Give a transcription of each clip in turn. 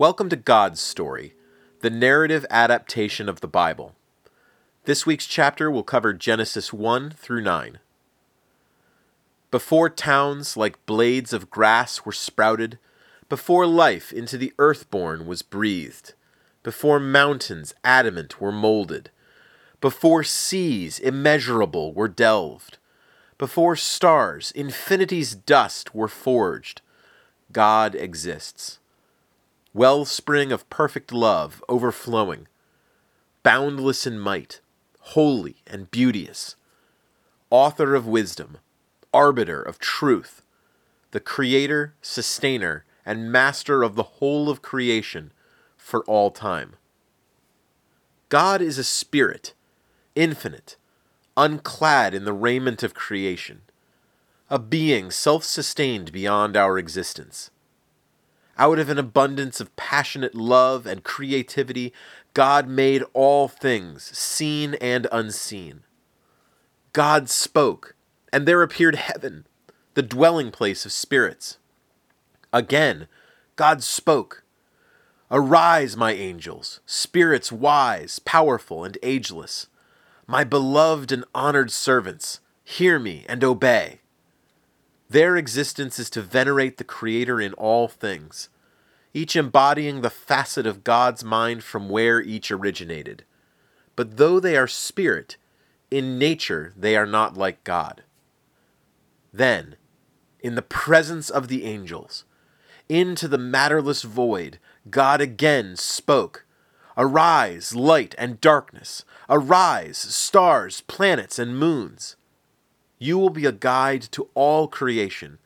Welcome to God's Story, the narrative adaptation of the Bible. This week's chapter will cover Genesis 1 through 9. Before towns like blades of grass were sprouted, before life into the earthborn was breathed, before mountains adamant were molded, before seas immeasurable were delved, before stars infinity's dust were forged, God exists. Wellspring of perfect love overflowing, boundless in might, holy and beauteous, author of wisdom, arbiter of truth, the creator, sustainer, and master of the whole of creation for all time. God is a spirit, infinite, unclad in the raiment of creation, a being self sustained beyond our existence. Out of an abundance of passionate love and creativity, God made all things, seen and unseen. God spoke, and there appeared heaven, the dwelling place of spirits. Again, God spoke. Arise, my angels, spirits wise, powerful, and ageless, my beloved and honored servants, hear me and obey. Their existence is to venerate the Creator in all things, each embodying the facet of God's mind from where each originated. But though they are spirit, in nature they are not like God. Then, in the presence of the angels, into the matterless void, God again spoke Arise, light and darkness! Arise, stars, planets, and moons! You will be a guide to all creation,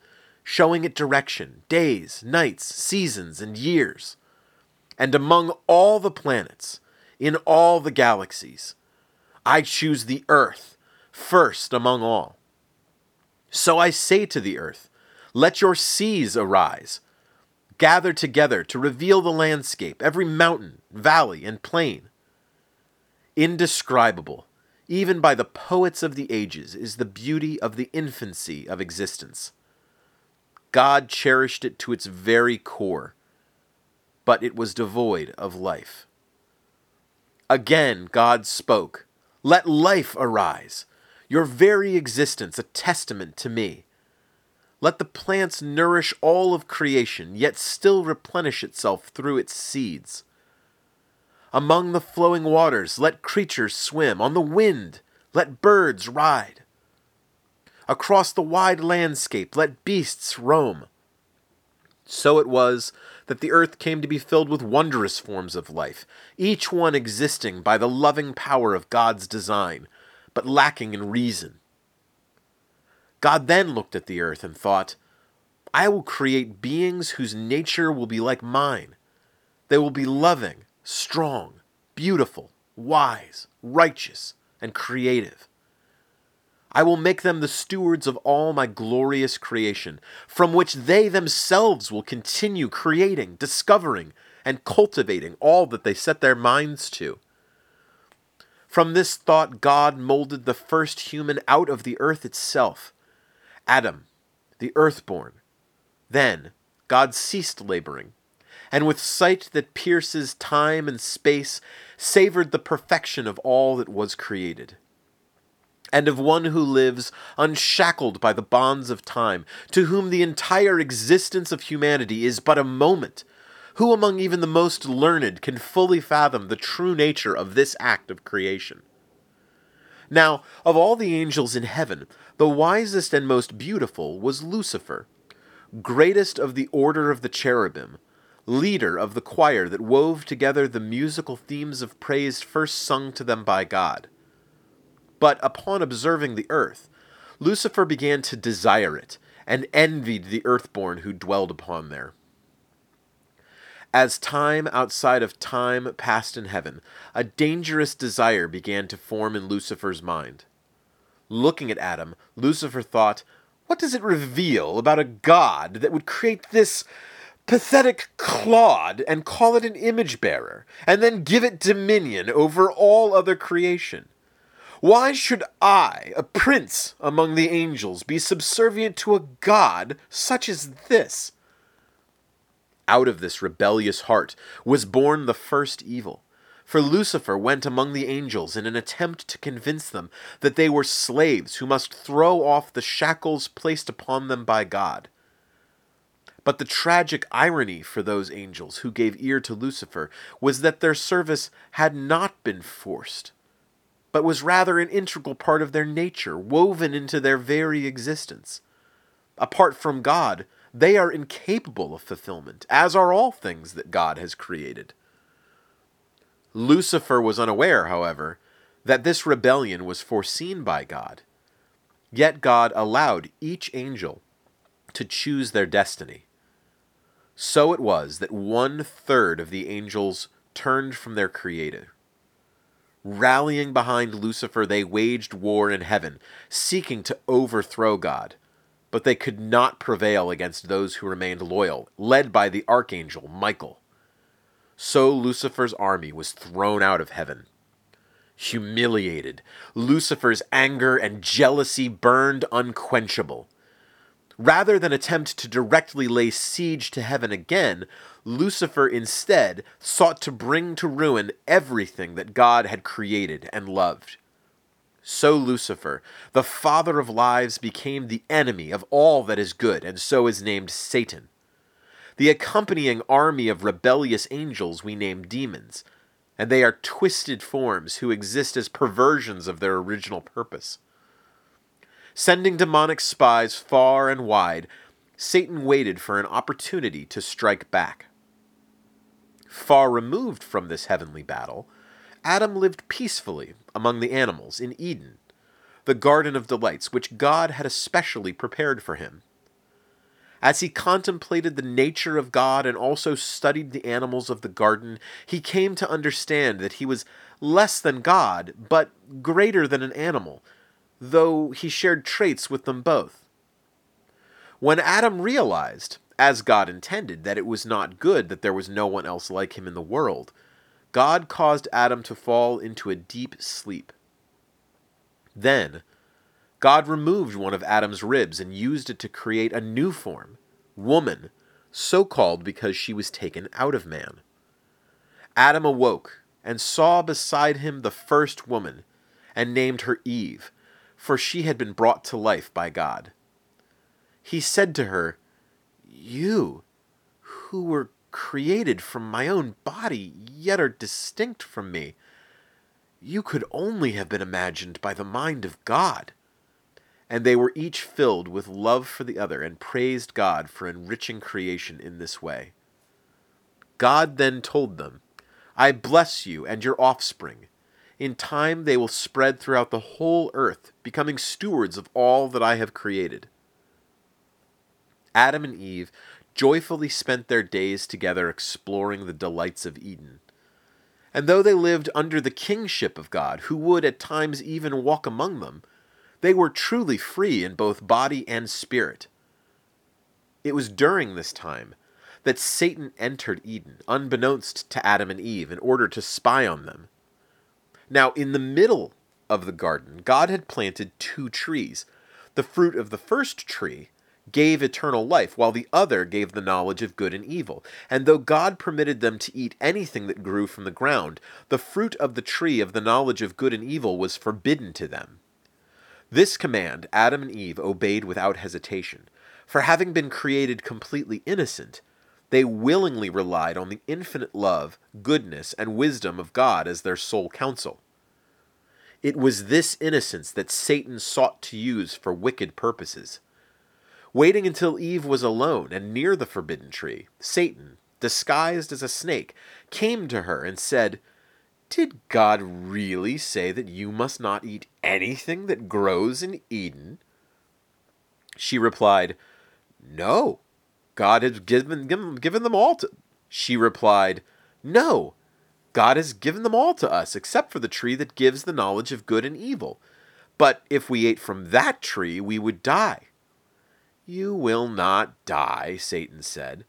showing it direction, days, nights, seasons, and years. And among all the planets, in all the galaxies, I choose the earth first among all. So I say to the earth, Let your seas arise. Gather together to reveal the landscape, every mountain, valley, and plain. Indescribable, even by the poets of the ages, is the beauty of the infancy of existence. God cherished it to its very core, but it was devoid of life. Again, God spoke, Let life arise your very existence a testament to me. Let the plants nourish all of creation, yet still replenish itself through its seeds. Among the flowing waters, let creatures swim. On the wind, let birds ride. Across the wide landscape, let beasts roam. So it was that the earth came to be filled with wondrous forms of life, each one existing by the loving power of God's design, but lacking in reason. God then looked at the earth and thought, I will create beings whose nature will be like mine. They will be loving, strong, beautiful, wise, righteous, and creative. I will make them the stewards of all my glorious creation, from which they themselves will continue creating, discovering, and cultivating all that they set their minds to. From this thought, God molded the first human out of the earth itself, Adam, the earthborn. Then God ceased laboring, and with sight that pierces time and space, savored the perfection of all that was created. And of one who lives unshackled by the bonds of time, to whom the entire existence of humanity is but a moment who among even the most learned can fully fathom the true nature of this act of creation? Now, of all the angels in heaven, the wisest and most beautiful was Lucifer, greatest of the order of the cherubim, leader of the choir that wove together the musical themes of praise first sung to them by God. But upon observing the earth, Lucifer began to desire it, and envied the earthborn who dwelled upon there. As time outside of time passed in heaven, a dangerous desire began to form in Lucifer's mind. Looking at Adam, Lucifer thought, What does it reveal about a god that would create this pathetic clod and call it an image bearer, and then give it dominion over all other creation? Why should I, a prince among the angels, be subservient to a god such as this? Out of this rebellious heart was born the first evil. For Lucifer went among the angels in an attempt to convince them that they were slaves who must throw off the shackles placed upon them by God. But the tragic irony for those angels who gave ear to Lucifer was that their service had not been forced, but was rather an integral part of their nature, woven into their very existence. Apart from God, they are incapable of fulfillment, as are all things that God has created. Lucifer was unaware, however, that this rebellion was foreseen by God. Yet God allowed each angel to choose their destiny. So it was that one third of the angels turned from their Creator. Rallying behind Lucifer, they waged war in heaven, seeking to overthrow God. But they could not prevail against those who remained loyal, led by the archangel Michael. So Lucifer's army was thrown out of heaven. Humiliated, Lucifer's anger and jealousy burned unquenchable. Rather than attempt to directly lay siege to heaven again, Lucifer instead sought to bring to ruin everything that God had created and loved. So Lucifer, the father of lies, became the enemy of all that is good, and so is named Satan. The accompanying army of rebellious angels we name demons, and they are twisted forms who exist as perversions of their original purpose. Sending demonic spies far and wide, Satan waited for an opportunity to strike back. Far removed from this heavenly battle, Adam lived peacefully among the animals in Eden, the garden of delights which God had especially prepared for him. As he contemplated the nature of God and also studied the animals of the garden, he came to understand that he was less than God, but greater than an animal, though he shared traits with them both. When Adam realized, as God intended, that it was not good that there was no one else like him in the world, God caused Adam to fall into a deep sleep. Then, God removed one of Adam's ribs and used it to create a new form, woman, so called because she was taken out of man. Adam awoke and saw beside him the first woman, and named her Eve, for she had been brought to life by God. He said to her, You, who were created from my own body, yet are distinct from me, you could only have been imagined by the mind of God. And they were each filled with love for the other and praised God for enriching creation in this way. God then told them, I bless you and your offspring in time they will spread throughout the whole earth, becoming stewards of all that I have created. Adam and Eve joyfully spent their days together exploring the delights of Eden. And though they lived under the kingship of God, who would at times even walk among them, they were truly free in both body and spirit. It was during this time that Satan entered Eden, unbeknownst to Adam and Eve, in order to spy on them. Now, in the middle of the garden, God had planted two trees. The fruit of the first tree gave eternal life, while the other gave the knowledge of good and evil. And though God permitted them to eat anything that grew from the ground, the fruit of the tree of the knowledge of good and evil was forbidden to them. This command Adam and Eve obeyed without hesitation, for having been created completely innocent, they willingly relied on the infinite love, goodness, and wisdom of God as their sole counsel. It was this innocence that Satan sought to use for wicked purposes. Waiting until Eve was alone and near the forbidden tree, Satan, disguised as a snake, came to her and said, Did God really say that you must not eat anything that grows in Eden? She replied, No, God has given, given, given them all to. She replied, No, God has given them all to us, except for the tree that gives the knowledge of good and evil. But if we ate from that tree, we would die. You will not die, Satan said.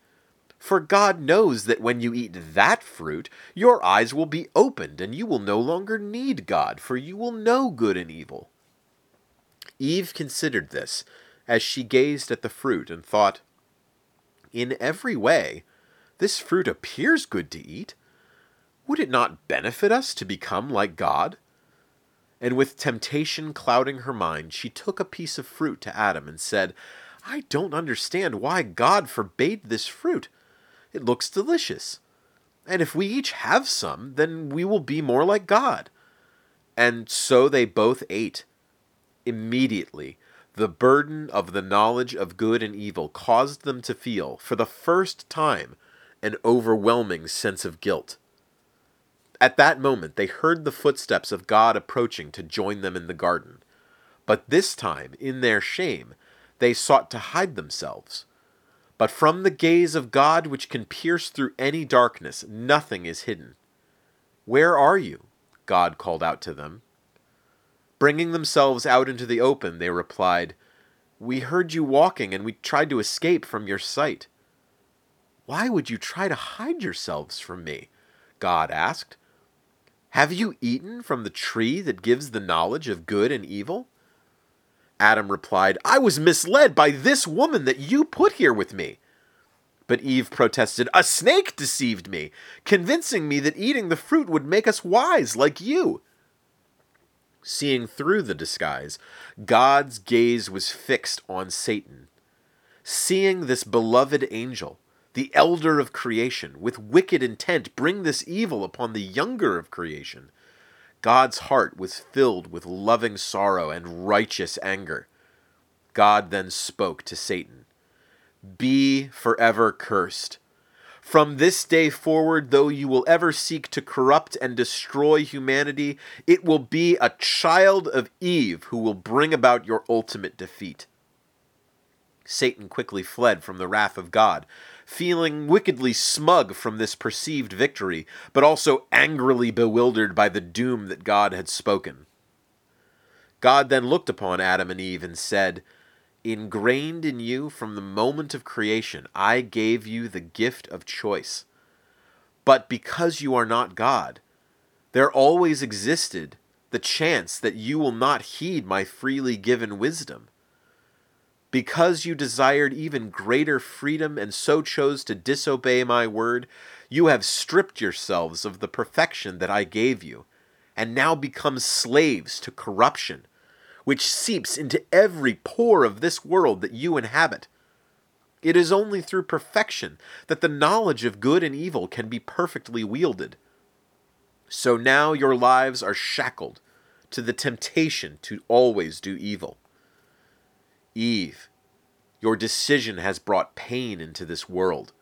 For God knows that when you eat that fruit, your eyes will be opened, and you will no longer need God, for you will know good and evil. Eve considered this as she gazed at the fruit and thought, in every way, This fruit appears good to eat. Would it not benefit us to become like God? And with temptation clouding her mind, she took a piece of fruit to Adam and said, I don't understand why God forbade this fruit. It looks delicious. And if we each have some, then we will be more like God. And so they both ate. Immediately, the burden of the knowledge of good and evil caused them to feel, for the first time, an overwhelming sense of guilt. At that moment, they heard the footsteps of God approaching to join them in the garden. But this time, in their shame, they sought to hide themselves. But from the gaze of God, which can pierce through any darkness, nothing is hidden. Where are you? God called out to them. Bringing themselves out into the open, they replied, We heard you walking, and we tried to escape from your sight. Why would you try to hide yourselves from me? God asked. Have you eaten from the tree that gives the knowledge of good and evil? Adam replied, I was misled by this woman that you put here with me. But Eve protested, A snake deceived me, convincing me that eating the fruit would make us wise like you. Seeing through the disguise, God's gaze was fixed on Satan. Seeing this beloved angel, the elder of creation, with wicked intent bring this evil upon the younger of creation, God's heart was filled with loving sorrow and righteous anger. God then spoke to Satan Be forever cursed. From this day forward, though you will ever seek to corrupt and destroy humanity, it will be a child of Eve who will bring about your ultimate defeat. Satan quickly fled from the wrath of God, feeling wickedly smug from this perceived victory, but also angrily bewildered by the doom that God had spoken. God then looked upon Adam and Eve and said, Ingrained in you from the moment of creation, I gave you the gift of choice. But because you are not God, there always existed the chance that you will not heed my freely given wisdom. Because you desired even greater freedom and so chose to disobey my word, you have stripped yourselves of the perfection that I gave you, and now become slaves to corruption, which seeps into every pore of this world that you inhabit. It is only through perfection that the knowledge of good and evil can be perfectly wielded. So now your lives are shackled to the temptation to always do evil. Eve, your decision has brought pain into this world.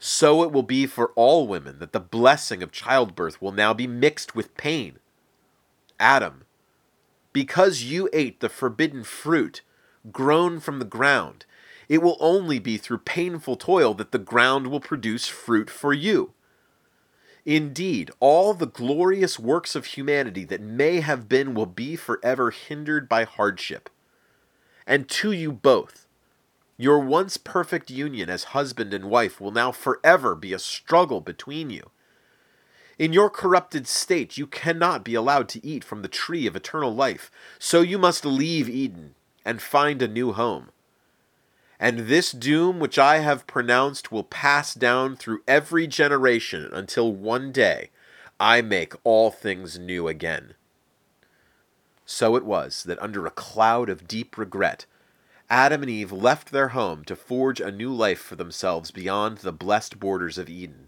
So it will be for all women that the blessing of childbirth will now be mixed with pain. Adam, because you ate the forbidden fruit grown from the ground, it will only be through painful toil that the ground will produce fruit for you. Indeed, all the glorious works of humanity that may have been will be forever hindered by hardship and to you both. Your once perfect union as husband and wife will now forever be a struggle between you. In your corrupted state, you cannot be allowed to eat from the tree of eternal life, so you must leave Eden and find a new home. And this doom which I have pronounced will pass down through every generation until one day I make all things new again. So it was that under a cloud of deep regret, Adam and Eve left their home to forge a new life for themselves beyond the blessed borders of Eden.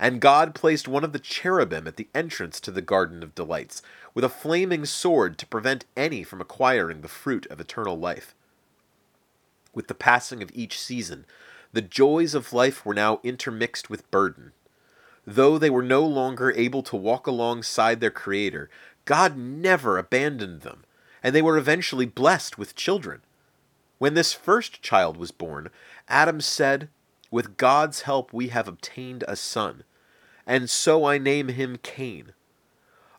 And God placed one of the cherubim at the entrance to the Garden of Delights, with a flaming sword to prevent any from acquiring the fruit of eternal life. With the passing of each season, the joys of life were now intermixed with burden. Though they were no longer able to walk alongside their Creator, God never abandoned them, and they were eventually blessed with children. When this first child was born, Adam said, With God's help we have obtained a son, and so I name him Cain.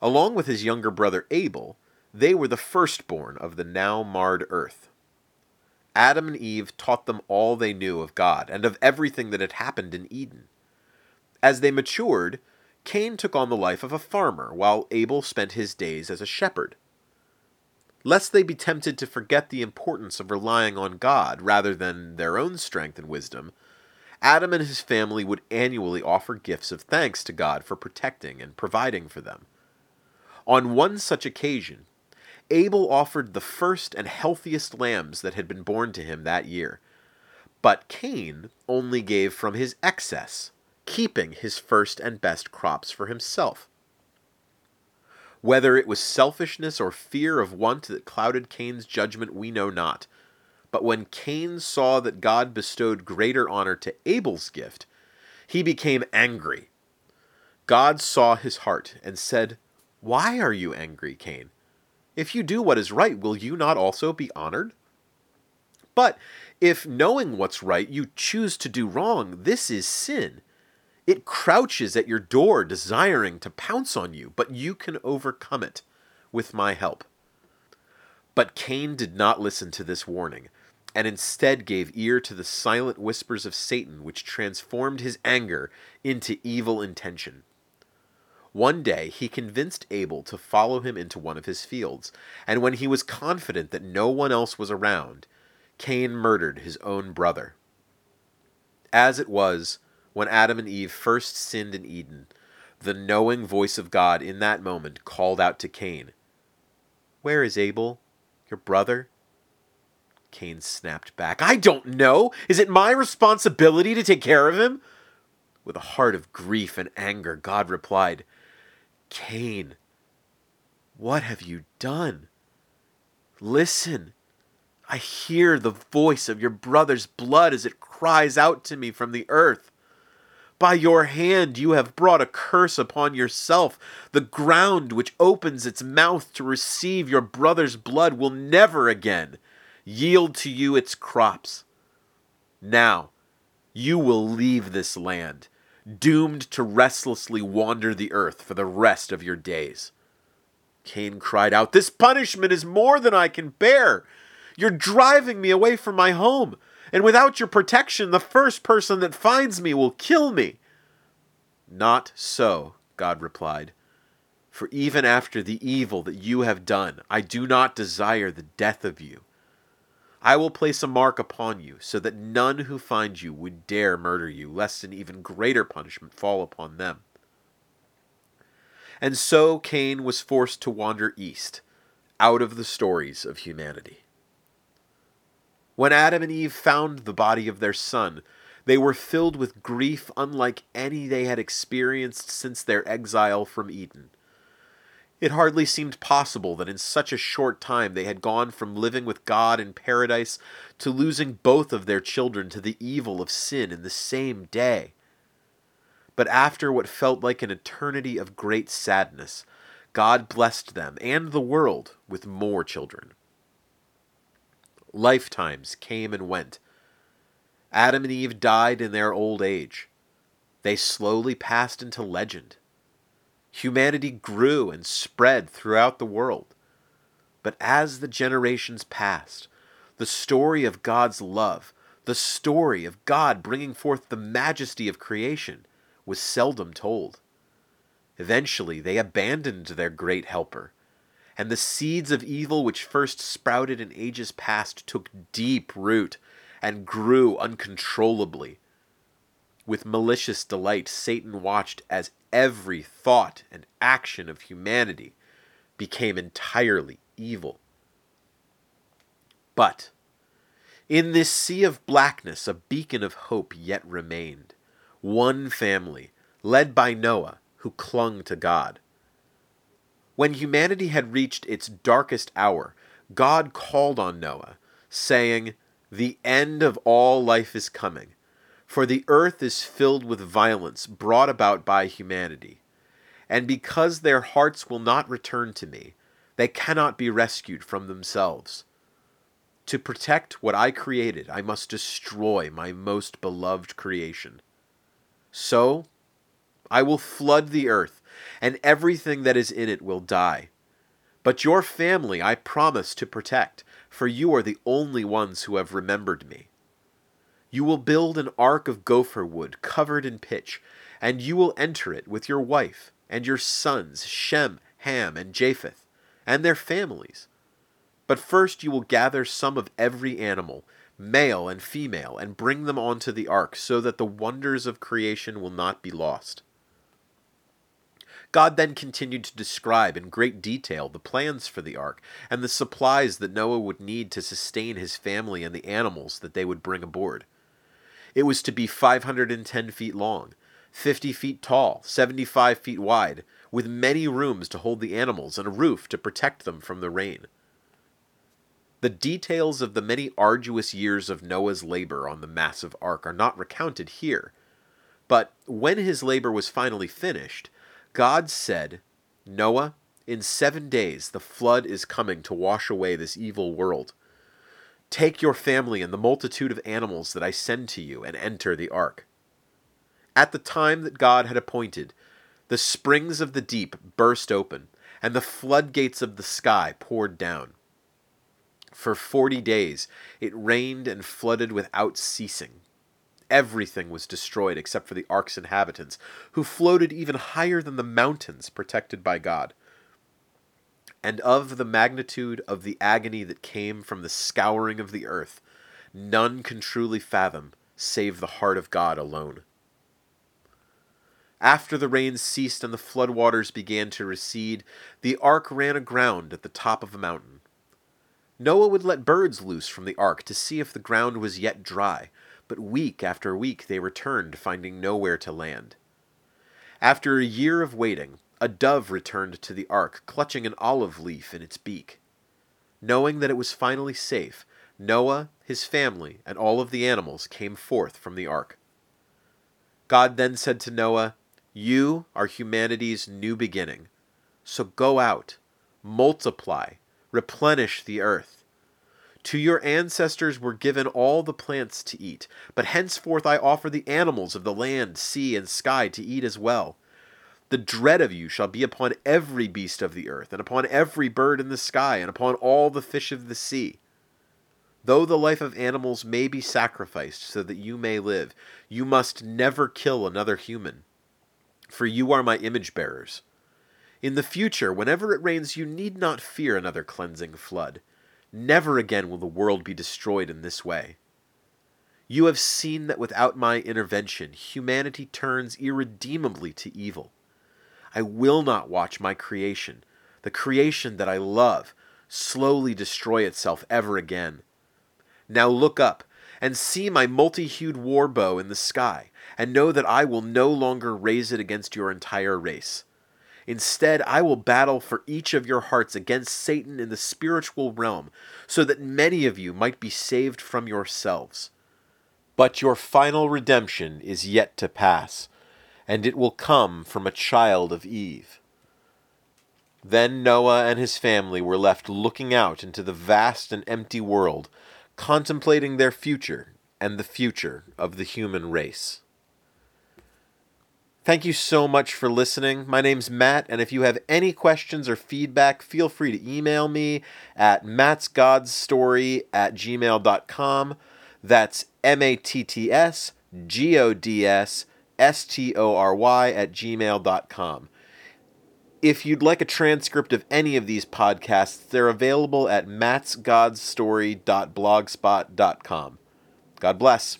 Along with his younger brother Abel, they were the firstborn of the now marred earth. Adam and Eve taught them all they knew of God and of everything that had happened in Eden. As they matured, Cain took on the life of a farmer, while Abel spent his days as a shepherd. Lest they be tempted to forget the importance of relying on God rather than their own strength and wisdom, Adam and his family would annually offer gifts of thanks to God for protecting and providing for them. On one such occasion, Abel offered the first and healthiest lambs that had been born to him that year, but Cain only gave from his excess, keeping his first and best crops for himself. Whether it was selfishness or fear of want that clouded Cain's judgment, we know not. But when Cain saw that God bestowed greater honor to Abel's gift, he became angry. God saw his heart and said, Why are you angry, Cain? If you do what is right, will you not also be honored? But if knowing what's right you choose to do wrong, this is sin. It crouches at your door, desiring to pounce on you, but you can overcome it with my help. But Cain did not listen to this warning, and instead gave ear to the silent whispers of Satan, which transformed his anger into evil intention. One day he convinced Abel to follow him into one of his fields, and when he was confident that no one else was around, Cain murdered his own brother. As it was, when Adam and Eve first sinned in Eden, the knowing voice of God in that moment called out to Cain, Where is Abel, your brother? Cain snapped back, I don't know. Is it my responsibility to take care of him? With a heart of grief and anger, God replied, Cain, what have you done? Listen, I hear the voice of your brother's blood as it cries out to me from the earth. By your hand you have brought a curse upon yourself. The ground which opens its mouth to receive your brother's blood will never again yield to you its crops. Now you will leave this land, doomed to restlessly wander the earth for the rest of your days. Cain cried out, This punishment is more than I can bear. You're driving me away from my home and without your protection, the first person that finds me will kill me. Not so, God replied. For even after the evil that you have done, I do not desire the death of you. I will place a mark upon you, so that none who find you would dare murder you, lest an even greater punishment fall upon them. And so Cain was forced to wander east, out of the stories of humanity. When Adam and Eve found the body of their son, they were filled with grief unlike any they had experienced since their exile from Eden. It hardly seemed possible that in such a short time they had gone from living with God in paradise to losing both of their children to the evil of sin in the same day. But after what felt like an eternity of great sadness, God blessed them and the world with more children. Lifetimes came and went. Adam and Eve died in their old age. They slowly passed into legend. Humanity grew and spread throughout the world. But as the generations passed, the story of God's love, the story of God bringing forth the majesty of creation, was seldom told. Eventually, they abandoned their great helper and the seeds of evil which first sprouted in ages past took deep root and grew uncontrollably. With malicious delight, Satan watched as every thought and action of humanity became entirely evil. But in this sea of blackness, a beacon of hope yet remained. One family, led by Noah, who clung to God. When humanity had reached its darkest hour, God called on Noah, saying, The end of all life is coming, for the earth is filled with violence brought about by humanity. And because their hearts will not return to me, they cannot be rescued from themselves. To protect what I created, I must destroy my most beloved creation. So, I will flood the earth and everything that is in it will die. But your family I promise to protect, for you are the only ones who have remembered me. You will build an ark of gopher wood covered in pitch, and you will enter it with your wife and your sons Shem, Ham, and Japheth, and their families. But first you will gather some of every animal, male and female, and bring them onto the ark, so that the wonders of creation will not be lost. God then continued to describe in great detail the plans for the ark and the supplies that Noah would need to sustain his family and the animals that they would bring aboard. It was to be 510 feet long, 50 feet tall, 75 feet wide, with many rooms to hold the animals and a roof to protect them from the rain. The details of the many arduous years of Noah's labor on the massive ark are not recounted here. But when his labor was finally finished, God said, Noah, in seven days the flood is coming to wash away this evil world. Take your family and the multitude of animals that I send to you and enter the ark. At the time that God had appointed, the springs of the deep burst open, and the floodgates of the sky poured down. For forty days it rained and flooded without ceasing. Everything was destroyed except for the ark's inhabitants, who floated even higher than the mountains protected by God. And of the magnitude of the agony that came from the scouring of the earth, none can truly fathom save the heart of God alone. After the rains ceased and the floodwaters began to recede, the ark ran aground at the top of a mountain. Noah would let birds loose from the ark to see if the ground was yet dry, but week after week they returned, finding nowhere to land. After a year of waiting, a dove returned to the ark, clutching an olive leaf in its beak. Knowing that it was finally safe, Noah, his family, and all of the animals came forth from the ark. God then said to Noah, you are humanity's new beginning. So go out, multiply, replenish the earth. To your ancestors were given all the plants to eat, but henceforth I offer the animals of the land, sea, and sky to eat as well. The dread of you shall be upon every beast of the earth, and upon every bird in the sky, and upon all the fish of the sea. Though the life of animals may be sacrificed so that you may live, you must never kill another human for you are my image bearers. In the future, whenever it rains, you need not fear another cleansing flood. Never again will the world be destroyed in this way. You have seen that without my intervention, humanity turns irredeemably to evil. I will not watch my creation, the creation that I love, slowly destroy itself ever again. Now look up and see my multi hued war bow in the sky, and know that I will no longer raise it against your entire race. Instead, I will battle for each of your hearts against Satan in the spiritual realm, so that many of you might be saved from yourselves. But your final redemption is yet to pass, and it will come from a child of Eve. Then Noah and his family were left looking out into the vast and empty world contemplating their future and the future of the human race. Thank you so much for listening. My name's Matt, and if you have any questions or feedback, feel free to email me at mattsgodsstory at gmail.com. That's M A T T S G O D S S T O R Y at gmail.com. If you'd like a transcript of any of these podcasts, they're available at mattsgodstory.blogspot.com. God bless.